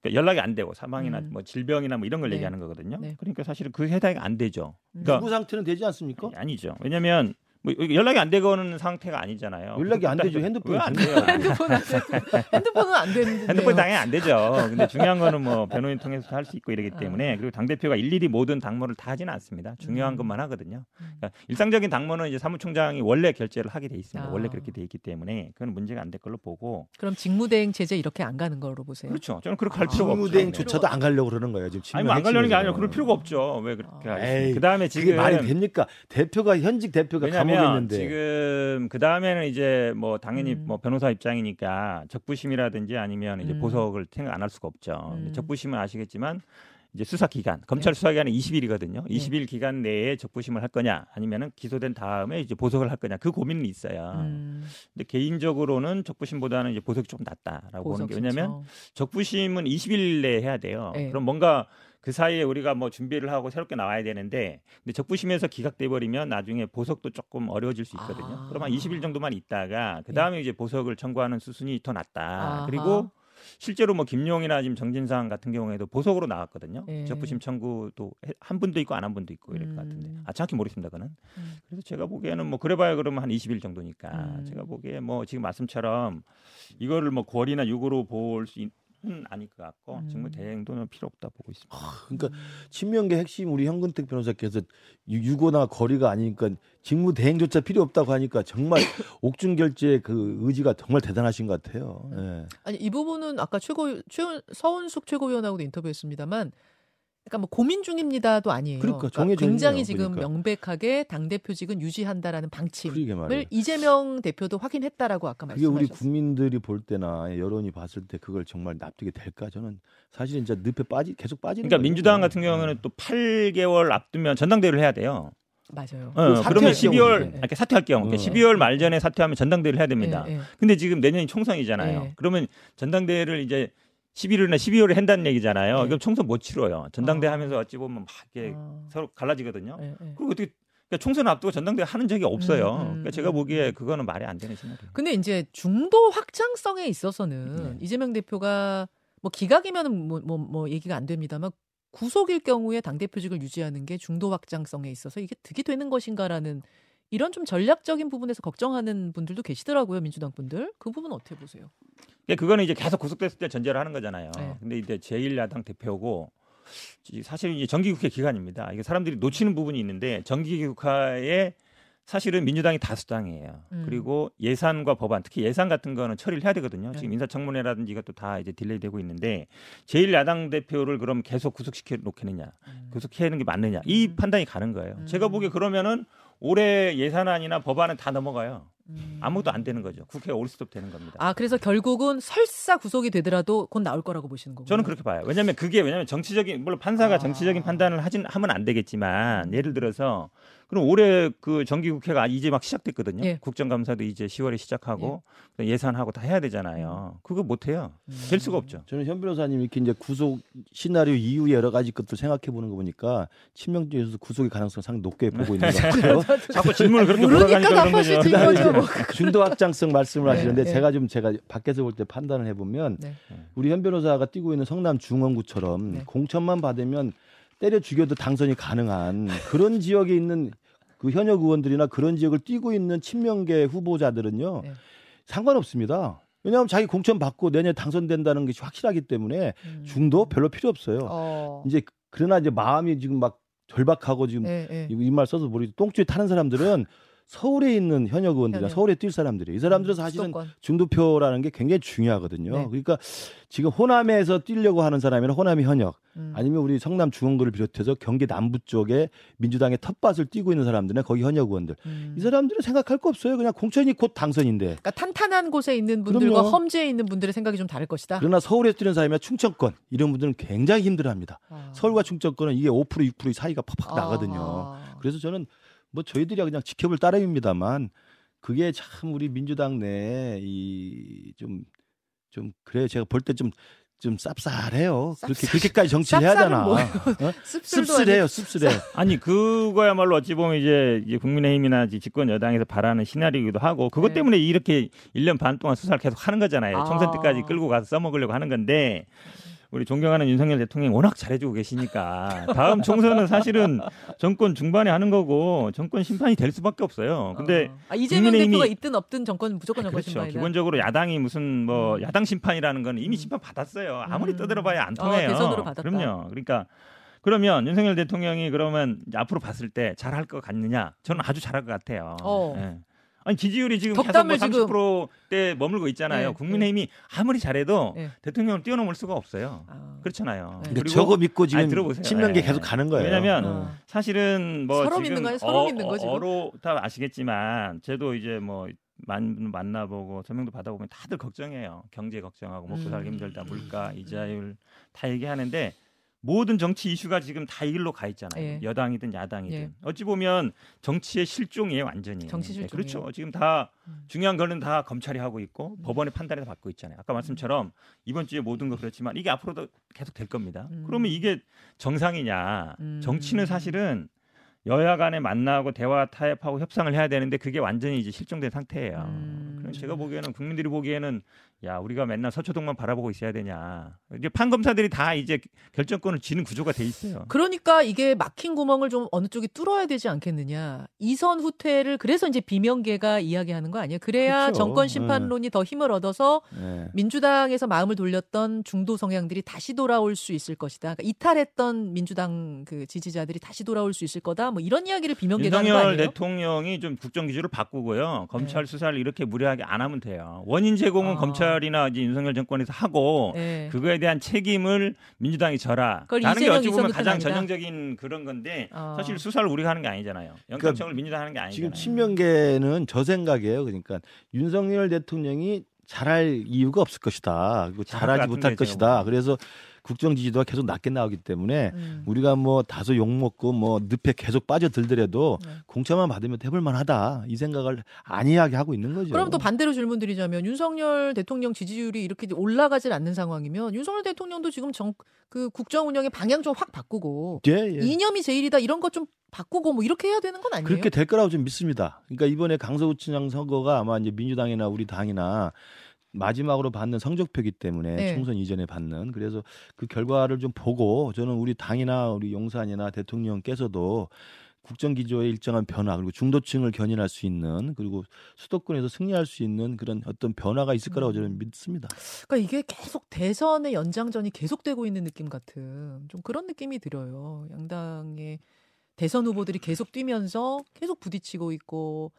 그러니까 연락이 안 되고 사망이나 음. 뭐 질병이나 뭐 이런 걸 네. 얘기하는 거거든요. 네. 그러니까 사실은 그 해당이 안 되죠. 음. 그러니까 유구 상태는 되지 않습니까? 아니 죠. 왜냐하면 뭐 연락이 안 되고는 상태가 아니잖아요. 연락이 안 되죠. 핸드폰이 왜안 돼요? 핸드폰 안 핸드폰은 안 되는데. 핸드폰 당연히 안 되죠. 근데 중요한 거는 뭐 변호인 통해서 할 수 있고 이러기 때문에 그리고 당 대표가 일일이 모든 당무를 다 하지는 않습니다. 중요한 음. 것만 하거든요. 음. 그러니까 일상적인 당무는 이제 사무총장이 원래 결재를 하게 돼 있습니다. 아. 원래 그렇게 돼 있기 때문에 그건 문제가 안 될 걸로 보고 그럼 직무대행 체제 이렇게 안 가는 걸로 보세요. 그렇죠. 저는 그렇게 할 아. 필요가 없죠. 직무대행조차도 안 가려고 그러는 거예요. 지금 아니 뭐안 가려는 게 아니라. 그럴 필요가 없죠. 왜 그렇게 아. 그다음에 그게 지금 말이 됩니까? 대표가 현직 대표가 감옥 에 왜냐하면 있는데 지금 그 다음에는 이제 뭐 당연히 음. 뭐 변호사 입장이니까 적부심이라든지 아니면 이제 음. 보석을 생각 안 할 수가 없죠. 음. 적부심은 아시겠지만 이제 수사 기간 검찰 수사 기간은 20일이거든요. 네. 20일 기간 내에 적부심을 할 거냐 아니면은 기소된 다음에 이제 보석을 할 거냐 그 고민은 있어요. 음, 근데 개인적으로는 적부심보다는 이제 보석이 좀 낫다라고 보는 게 왜냐면 신청. 적부심은 20일 내에 해야 돼요. 네. 그럼 뭔가 그 사이에 우리가 뭐 준비를 하고 새롭게 나와야 되는데 근데 적부심에서 기각돼 버리면 나중에 보석도 조금 어려워질 수 있거든요. 아. 그러면 20일 정도만 있다가 그 다음에 이제 보석을 청구하는 수순이 더 낫다. 아하. 그리고 실제로 뭐 김용이나 지금 정진상 같은 경우에도 보석으로 나왔거든요. 예. 적부심 청구도 해- 한 분도 있고 안 한 분도 있고 이럴 것 같은데 음. 아 정확히 모르겠습니다. 그는 음. 그래서 제가 보기에는 뭐 그래봐야 그러면 한 20일 정도니까 음. 제가 보기에 뭐 지금 말씀처럼 이거를 뭐 권이나 유고로 볼 수 있는 아닐 것 같고 음. 직무 대행도는 필요 없다 보고 있습니다. 그러니까 친명계 핵심 우리 현근택 변호사께서 유- 유고나 거리가 아니니까 직무 대행조차 필요 없다고 하니까 정말 옥중 결제의 그 의지가 정말 대단하신 것 같아요. 예. 아니 이 부분은 아까 최고 최 서은숙 최고위원하고도 인터뷰했습니다만 약간 뭐 고민 중입니다도 아니에요. 그러니까 정해져 굉장히 있네요. 지금 그러니까. 명백하게 당 대표직은 유지한다라는 방침을. 이재명 대표도 확인했다라고 아까 그게 우리 말씀하셨어요. 국민들이 볼 때나 여론이 봤을 때 그걸 정말 납득이 될까? 저는 사실 이제 늪에 빠지 계속 빠지는 그러니까 거예요. 민주당 같은 네. 경우는 또 8개월 앞두면 전당대회를 해야 돼요. 맞아요. 어, 사퇴할 그러면 경우에. 12월 이렇게 사퇴할 경우, 그러니까 어. 12월 말 전에 사퇴하면 전당대회를 해야 됩니다. 예, 예. 근데 지금 내년이 총선이잖아요. 네. 그러면 전당대회를 이제 11월이나 12월에 한다는 얘기잖아요. 네. 그럼 총선 못 치러요. 전당대 회 아. 하면서 어찌 보면 막 이렇게 아, 서로 갈라지거든요. 예, 예. 그리고 어떻게 그러니까 총선 앞두고 전당대 회 하는 적이 없어요. 음, 음, 그러니까 제가 음. 보기에 그거는 말이 안 되는 시나리오. 근데 이제 중도 확장성에 있어서는 네. 이재명 대표가 뭐 기각이면은 뭐, 뭐, 뭐 얘기가 안 됩니다만 구속일 경우에 당 대표직을 유지하는 게 중도 확장성에 있어서 이게 득이 되는 것인가라는 이런 좀 전략적인 부분에서 걱정하는 분들도 계시더라고요 민주당 분들 그 부분 은 어떻게 보세요? 그러니까 그거는 이제 계속 구속됐을 때 전제를 하는 거잖아요. 네. 근데 이제 제1야당 대표고 이- 사실 이제 정기국회 기간입니다. 이게 사람들이 놓치는 부분이 있는데 정기국회에 사실은 민주당이 다수당이에요. 음. 그리고 예산과 법안, 특히 예산 같은 거는 처리를 해야 되거든요. 네. 지금 인사청문회라든지 이것도 다 이제 딜레이되고 있는데 제1야당 대표를 그럼 계속 구속시켜 놓겠느냐, 구속해야 하는 게 맞느냐, 이 음. 판단이 가는 거예요. 음. 제가 보기에 그러면은 올해 예산안이나 법안은 다 넘어가요. 음. 아무것도 안 되는 거죠. 국회가 올스톱 되는 겁니다. 아 그래서 결국은 설사 구속이 되더라도 곧 나올 거라고 보시는 거고 저는 그렇게 봐요. 왜냐하면 그게 왜냐하면 정치적인 물론 판사가 아. 정치적인 판단을 하진 하면 안 되겠지만 예를 들어서 그럼 올해 그 정기국회가 이제 막 시작됐거든요. 예. 국정감사도 이제 10월에 시작하고 예 산하고 다 해야 되잖아요. 그거 못 해요. 될 수가 없죠. 저는 현 변호사님 이렇게 이제 구속 시나리오 이후 여러 가지 것들 생각해 보는 거 보니까 친명주의에서 구속의 가능성 상당히 높게 보고 있는 것 같아요. 자꾸 질문을 그렇게 돌아가니까 그런 거죠. 뭐. 중도 확장성 말씀을 네, 하시는데 네. 제가 좀 제가 밖에서 볼 때 판단을 해보면 네. 우리 현 변호사가 뛰고 있는 성남 중원구처럼 네. 공천만 받으면 때려 죽여도 당선이 가능한 그런 지역에 있는 그 현역 의원들이나 그런 지역을 뛰고 있는 친명계 후보자들은요 네. 상관없습니다. 왜냐하면 자기 공천 받고 내년에 당선된다는 것이 확실하기 때문에 음. 중도 별로 필요 없어요. 어. 이제 그러나 이제 마음이 지금 막 절박하고 지금 네, 네. 이말 써서 모르겠 똥줄에 타는 사람들은 서울에 있는 현역 의원들이나 현역. 서울에 뛸 사람들이 이 사람들은 사실은 수도권. 중도표라는 게 굉장히 중요하거든요. 네. 그러니까 지금 호남에서 뛰려고 하는 사람이나 호남이 현역 음. 아니면 우리 성남 중원구를 비롯해서 경기 남부 쪽에 민주당의 텃밭을 뛰고 있는 사람들은 거기 현역 의원들 음. 이 사람들은 생각할 거 없어요. 그냥 공천이 곧 당선인데 그러니까 탄탄한 곳에 있는 분들과 그럼요. 험지에 있는 분들의 생각이 좀 다를 것이다. 그러나 서울에 뛰는 사람이나 충청권 이런 분들은 굉장히 힘들어합니다. 아. 서울과 충청권은 이게 5% 6% 사이가 팍팍 아. 나거든요. 그래서 저는 뭐 저희들이야 그냥 지켜볼 따름입니다만 그게 참 우리 민주당 내에 이좀 좀 그래요. 제가 볼 때 좀좀 쌉쌀해요. 그렇게 쌉쌀- 그렇게까지 정치를 해야 되나? 어? 씁쓸해요, 씁쓸해. 아니 그거야말로 어찌 보면 이제, 이제 국민의힘이나 집권 여당에서 바라는 시나리오이기도 하고 그것 네. 때문에 이렇게 1년 반 동안 수사를 계속 하는 거잖아요. 아. 총선 때까지 끌고 가서 써먹으려고 하는 건데 우리 존경하는 윤석열 대통령이 워낙 잘해주고 계시니까 다음 총선은 사실은 정권 중반에 하는 거고 정권 심판이 될 수밖에 없어요. 근데 어. 아, 이재명 대표가 있든 없든 정권 무조건 정권 그렇죠. 신방이다. 기본적으로 야당이 무슨 뭐 음. 야당 심판이라는 건 이미 음. 심판 받았어요. 아무리 음. 떠들어봐야 안 어, 통해요. 대선으로 받았다. 그럼요. 그러니까 그러면 윤석열 대통령이 그러면 앞으로 봤을 때 잘할 것 같느냐? 저는 아주 잘할 것 같아요. 어. 예. 아니 지지율이 지금 덕담을 계속 뭐 30%대 머물고 있잖아요. 네, 국민의힘이 아무리 잘해도 네. 대통령을 뛰어넘을 수가 없어요. 아. 그렇잖아요. 네. 그러니까 저거 믿고 지금 예. 계속 가는 거예요. 왜냐면 어. 아. 사실은 뭐 서로 지금 믿는 거예요? 서로 믿는 거, 지금? 어로 다 아시겠지만 저도 이제 뭐 만, 만나보고 설명도 받아보면 다들 걱정해요. 경제 걱정하고 먹고 살기 음. 힘들다, 물가, 이자율 다 얘기하는데 모든 정치 이슈가 지금 다 이 길로 가 있잖아요. 예. 여당이든 야당이든 예. 어찌 보면 정치의 실종이에요, 완전히. 정치 네, 실종이에요. 그렇죠. 지금 다 음. 중요한 거는 다 검찰이 하고 있고 음. 법원의 판단에서 받고 있잖아요. 아까 말씀처럼 이번 주에 모든 거 그렇지만 이게 앞으로도 계속 될 겁니다. 음. 그러면 이게 정상이냐? 음. 정치는 사실은 여야 간에 만나고 대화 타협하고 협상을 해야 되는데 그게 완전히 이제 실종된 상태예요. 제가 보기에는 국민들이 보기에는 야 우리가 맨날 서초동만 바라보고 있어야 되냐? 이제 판검사들이 다 이제 결정권을 쥐는 구조가 돼 있어요. 그러니까 이게 막힌 구멍을 좀 어느 쪽이 뚫어야 되지 않겠느냐. 이선 후퇴를 그래서 이제 비명계가 이야기하는 거 아니에요? 그래야 그렇죠. 정권 심판론이 더 힘을 얻어서 네. 민주당에서 마음을 돌렸던 중도 성향들이 다시 돌아올 수 있을 것이다. 그러니까 이탈했던 민주당 그 지지자들이 다시 돌아올 수 있을 거다. 뭐 이런 이야기를 비명계가 하는 거 윤석열 아니에요? 대통령이 좀 국정 기조를 바꾸고요. 검찰 네. 수사를 이렇게 무리하게 안 하면 돼요. 원인 제공은 아. 검찰이나 이제 윤석열 정권에서 하고 네. 그거에 대한 책임을 민주당이 져라. 라는 게 어찌 보면 가장 아니다. 전형적인 그런 건데 어. 사실 수사를 우리가 하는 게 아니잖아요. 영장청을 민주당 하는 게 아니잖아요. 지금 친명계는 저 생각이에요. 그러니까 윤석열 대통령이 잘할 이유가 없을 것이다. 그리고 잘하지 못할 것이다. 보기엔. 그래서 국정 지지도가 계속 낮게 나오기 때문에 음. 우리가 뭐 다소 욕 먹고 뭐 늪에 계속 빠져들더라도 네. 공천만 받으면 해볼 만하다 이 생각을 안이하게 하고 있는 거죠. 그럼 또 반대로 질문 드리자면 윤석열 대통령 지지율이 이렇게 올라가질 않는 상황이면 윤석열 대통령도 지금 정, 그 국정 운영의 방향 좀 확 바꾸고 예, 예. 이념이 제일이다 이런 것 좀 바꾸고 뭐 이렇게 해야 되는 건 아니에요? 그렇게 될 거라고 좀 믿습니다. 그러니까 이번에 강서구청장 선거가 아마 이제 민주당이나 우리 당이나 마지막으로 받는 성적표기 때문에 네. 총선 이전에 받는 그래서 그 결과를 좀 보고 저는 우리 당이나 우리 용산이나 대통령께서도 국정 기조의 일정한 변화 그리고 중도층을 견인할 수 있는 그리고 수도권에서 승리할 수 있는 그런 어떤 변화가 있을 거라고 음. 저는 믿습니다. 그러니까 이게 계속 대선의 연장전이 계속되고 있는 느낌 같은 좀 그런 느낌이 들어요. 양당의 대선 후보들이 계속 뛰면서 계속 부딪히고 있고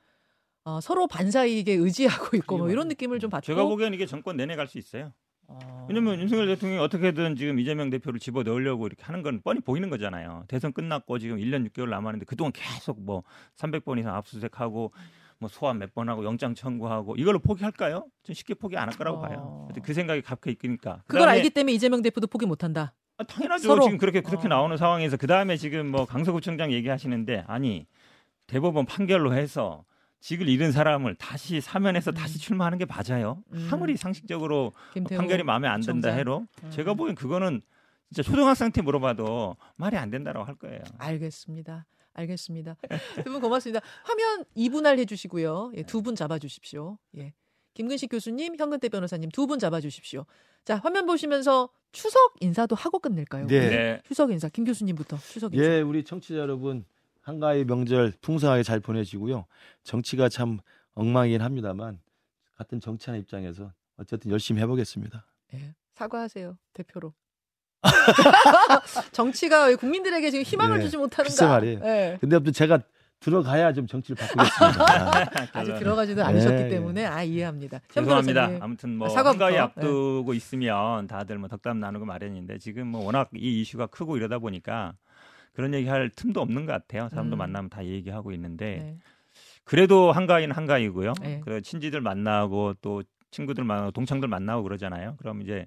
어, 서로 반사이익에 의지하고 있고 뭐 이런 느낌을 좀 받고 제가 보기엔 이게 정권 내내 갈 수 있어요. 어. 왜냐면 윤석열 대통령이 어떻게든 지금 이재명 대표를 집어 넣으려고 이렇게 하는 건 뻔히 보이는 거잖아요. 대선 끝났고 지금 1년 6개월 남았는데 그동안 계속 뭐 300번 이상 압수수색하고 뭐 소환 몇 번 하고 영장 청구하고 이걸로 포기할까요? 전 쉽게 포기 안 할 거라고 어. 봐요. 그 생각이 갚혀 있으니까. 그걸 그다음에- 알기 때문에 이재명 대표도 포기 못 한다. 아, 당연하죠. 서로. 지금 그렇게 그렇게 어. 나오는 상황에서 그 다음에 지금 뭐 강서구청장 얘기하시는데 아니 대법원 판결로 해서 직을 잃은 사람을 다시 사면해서 다시 출마하는 게 맞아요. 음. 아무리 상식적으로 김태호 판결이 마음에 안 든다. 해도 음. 제가 보기엔 그거는 진짜 초등학생한테 물어봐도 말이 안 된다라고 할 거예요. 알겠습니다. 알겠습니다. 두 분 고맙습니다. 화면 2분할 해주시고요. 예, 두 분 잡아주십시오. 예. 김근식 교수님, 현근태 변호사님 두 분 잡아주십시오. 자, 화면 보시면서 추석 인사도 하고 끝낼까요? 네. 네. 추석 인사, 김 교수님부터 추석 인사. 예, 우리 청취자 여러분 한가위 명절 풍성하게 잘 보내시고요. 정치가 참 엉망이긴 합니다만 같은 정치하는 입장에서 어쨌든 열심히 해보겠습니다. 예, 사과하세요 대표로. 정치가 왜 국민들에게 지금 희망을 네, 주지 못하는가? 글쎄 말이에요. 예. 근데 아무튼 제가 들어가야 좀 정치를 바꾸겠습니다. 아직. 들어가지도 않으셨기 네, 때문에 아 이해합니다. 현 죄송합니다. 아무튼 뭐 아, 사과부터. 한가위 앞두고 있으면 다들 뭐 덕담 나누고 마련인데 지금 뭐 워낙 이 이슈가 크고 이러다 보니까 그런 얘기 할 틈도 없는 것 같아요. 사람도 음. 만나면 다 얘기하고 있는데 네. 그래도 한가위는 한가위고요. 네. 그 친지들 만나고 또 친구들 만나고 동창들 만나고 그러잖아요. 그럼 이제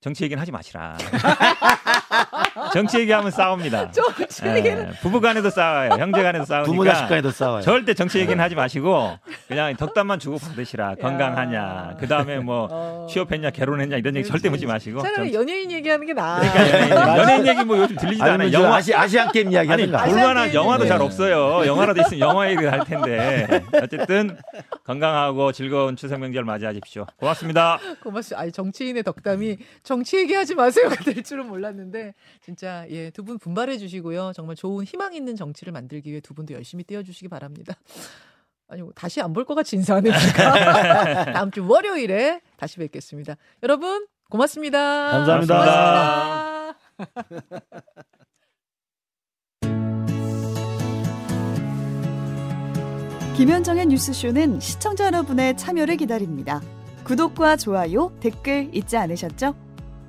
정치 얘기는 하지 마시라. 정치 얘기하면 싸웁니다. 정치 예, 얘기는 부부 간에도 싸워요. 형제 간에도 싸우니까. 부모 자식 간에도 싸워요. 절대 정치 얘기는 하지 마시고 그냥 덕담만 주고 받으시라. 건강하냐. 그 다음에 뭐 어. 취업했냐, 결혼했냐 이런 얘기 절대 묻지 마시고. 차라리 정- 연예인 얘기하는 게 나아. 그러니까 연예인 얘기 뭐 요즘 들리지도 않아요. 영화 아시, 아시안 게임 이야기 아니 볼만한 영화도 잘 네. 없어요. 영화라도 있으면 영화 얘기를 할 텐데 어쨌든 건강하고 즐거운 추석 명절 맞이하십시오. 고맙습니다. 고맙습니다. 아니 정치인의 덕담이 정치 얘기하지 마세요가 될 줄은 몰랐는데 진짜 예 두 분 분발해 주시고요. 정말 좋은 희망 있는 정치를 만들기 위해 두 분도 열심히 뛰어 주시기 바랍니다. 아니 뭐 다시 안 볼 것 같이 인사하니까 다음 주 월요일에 다시 뵙겠습니다. 여러분 고맙습니다. 감사합니다. 고맙습니다. 김현정의 뉴스쇼는 시청자 여러분의 참여를 기다립니다. 구독과 좋아요, 댓글 잊지 않으셨죠?